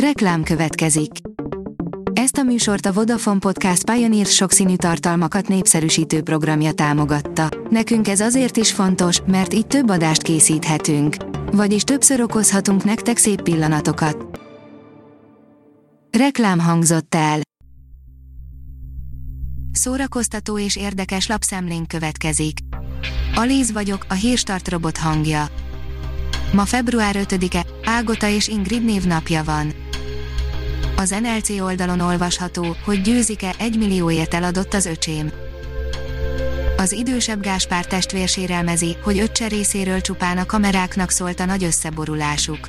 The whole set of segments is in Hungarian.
Reklám következik. Ezt a műsort a Vodafone Podcast Pioneer sokszínű tartalmakat népszerűsítő programja támogatta. Nekünk ez azért is fontos, mert így több adást készíthetünk. Vagyis többször okozhatunk nektek szép pillanatokat. Reklám hangzott el. Szórakoztató és érdekes lapszemlénk következik. Alíz vagyok, a hírstart robot hangja. Ma február 5-e, Ágota és Ingrid névnapja van. Az NLC oldalon olvasható, hogy győzike egy millióért eladott az öcsém. Az idősebb Gáspár testvér sérelmezi, hogy öccse részéről csupán a kameráknak szólt a nagy összeborulásuk.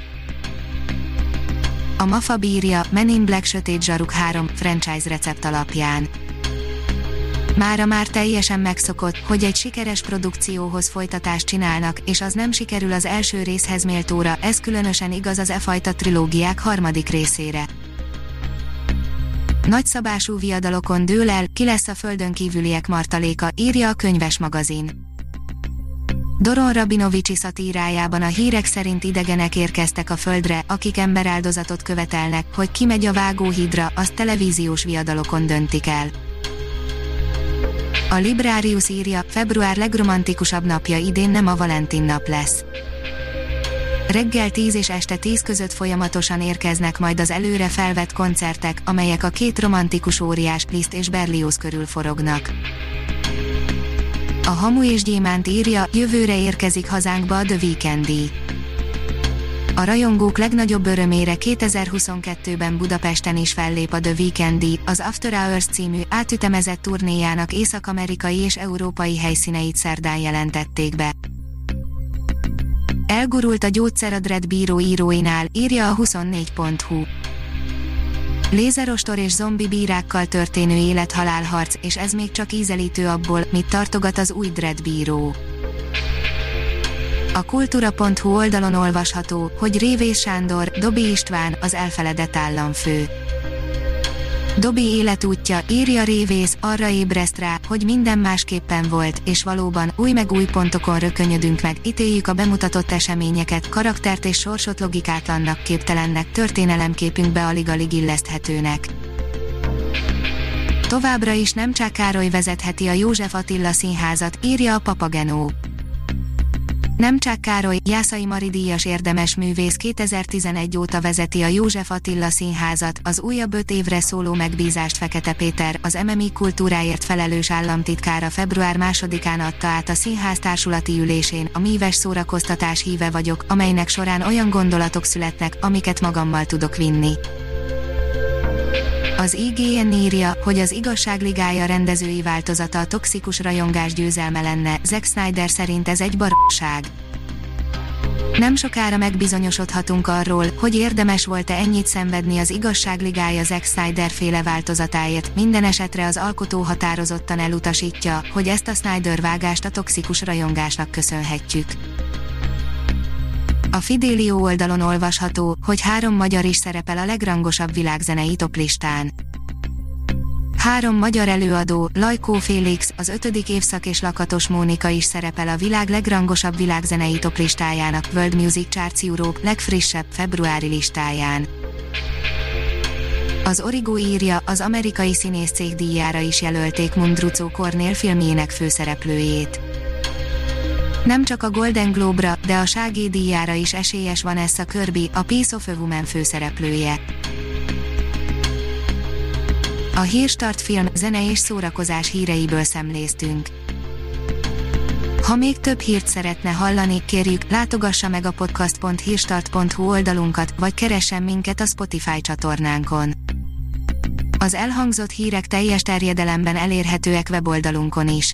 A MAFA bírja Men in Black Sötét Zsaruk 3 franchise recept alapján. Mára már teljesen megszokott, hogy egy sikeres produkcióhoz folytatást csinálnak, és az nem sikerül az első részhez méltóra, ez különösen igaz az e fajta trilógiák harmadik részére. Nagyszabású viadalokon dől el, ki lesz a földön kívüliek martaléka, írja a könyves magazin. Doron Rabinovicsi szatírájában a hírek szerint idegenek érkeztek a földre, akik emberáldozatot követelnek, hogy ki megy a vágóhídra, azt televíziós viadalokon döntik el. A Librarius írja, február legromantikusabb napja idén nem a Valentin nap lesz. Reggel 10 és este 10 között folyamatosan érkeznek majd az előre felvett koncertek, amelyek a két romantikus óriás Liszt és Berlioz körül forognak. A Hamu és Gyémánt írja, jövőre érkezik hazánkba a The Weekendi. A rajongók legnagyobb örömére 2022-ben Budapesten is fellép a The Weekendi, az After Hours című átütemezett turnéjának észak-amerikai és európai helyszíneit szerdán jelentették be. Elgurult a gyógyszeradred bíró íróinál, írja a 24.hu. Lézerostor és zombi bírákkal történő élethalálharc, és ez még csak ízelítő abból, mit tartogat az új Dread bíró. A kultúra.hu oldalon olvasható, hogy Révés Sándor, Dobi István, az elfeledett államfő. Dobi életútja, írja Révész, arra ébreszt rá, hogy minden másképpen volt, és valóban új meg új pontokon rökönyödünk meg, ítéljük a bemutatott eseményeket, karaktert és sorsot logikátlannak, képtelennek, történelemképünkbe alig-alig illeszthetőnek. Továbbra is nem csak Károly vezetheti a József Attila színházat, írja a Papagenó. Nem csak Károly, Jászai Mari díjas érdemes művész 2011 óta vezeti a József Attila Színházat, az újabb öt évre szóló megbízást Fekete Péter, az MMI kultúráért felelős államtitkára február 2-án adta át a színház társulati ülésén, a míves szórakoztatás híve vagyok, amelynek során olyan gondolatok születnek, amiket magammal tudok vinni. Az IGN írja, hogy az igazságligája rendezői változata a toxikus rajongás győzelme lenne, Zack Snyder szerint ez egy baromság. Nem sokára megbizonyosodhatunk arról, hogy érdemes volt-e ennyit szenvedni az igazságligája Zack Snyder féle változatáért, minden esetre az alkotó határozottan elutasítja, hogy ezt a Snyder vágást a toxikus rajongásnak köszönhetjük. A Fidelio oldalon olvasható, hogy három magyar is szerepel a legrangosabb világzenei toplistán. Három magyar előadó, Lajkó Félix, az ötödik évszak és Lakatos Mónika is szerepel a világ legrangosabb világzenei toplistájának World Music Charts Europe legfrissebb februári listáján. Az Origo írja, az amerikai színész cég díjára is jelölték Mundrucó Kornél filmjének főszereplőjét. Nem csak a Golden Globe-ra, de a Ságé díjára is esélyes van a Kirby, a Piece of a Woman főszereplője. A Hírstart film, zene és szórakozás híreiből szemléztünk. Ha még több hírt szeretne hallani, kérjük, látogassa meg a podcast.hírstart.hu oldalunkat, vagy keressen minket a Spotify csatornánkon. Az elhangzott hírek teljes terjedelemben elérhetőek weboldalunkon is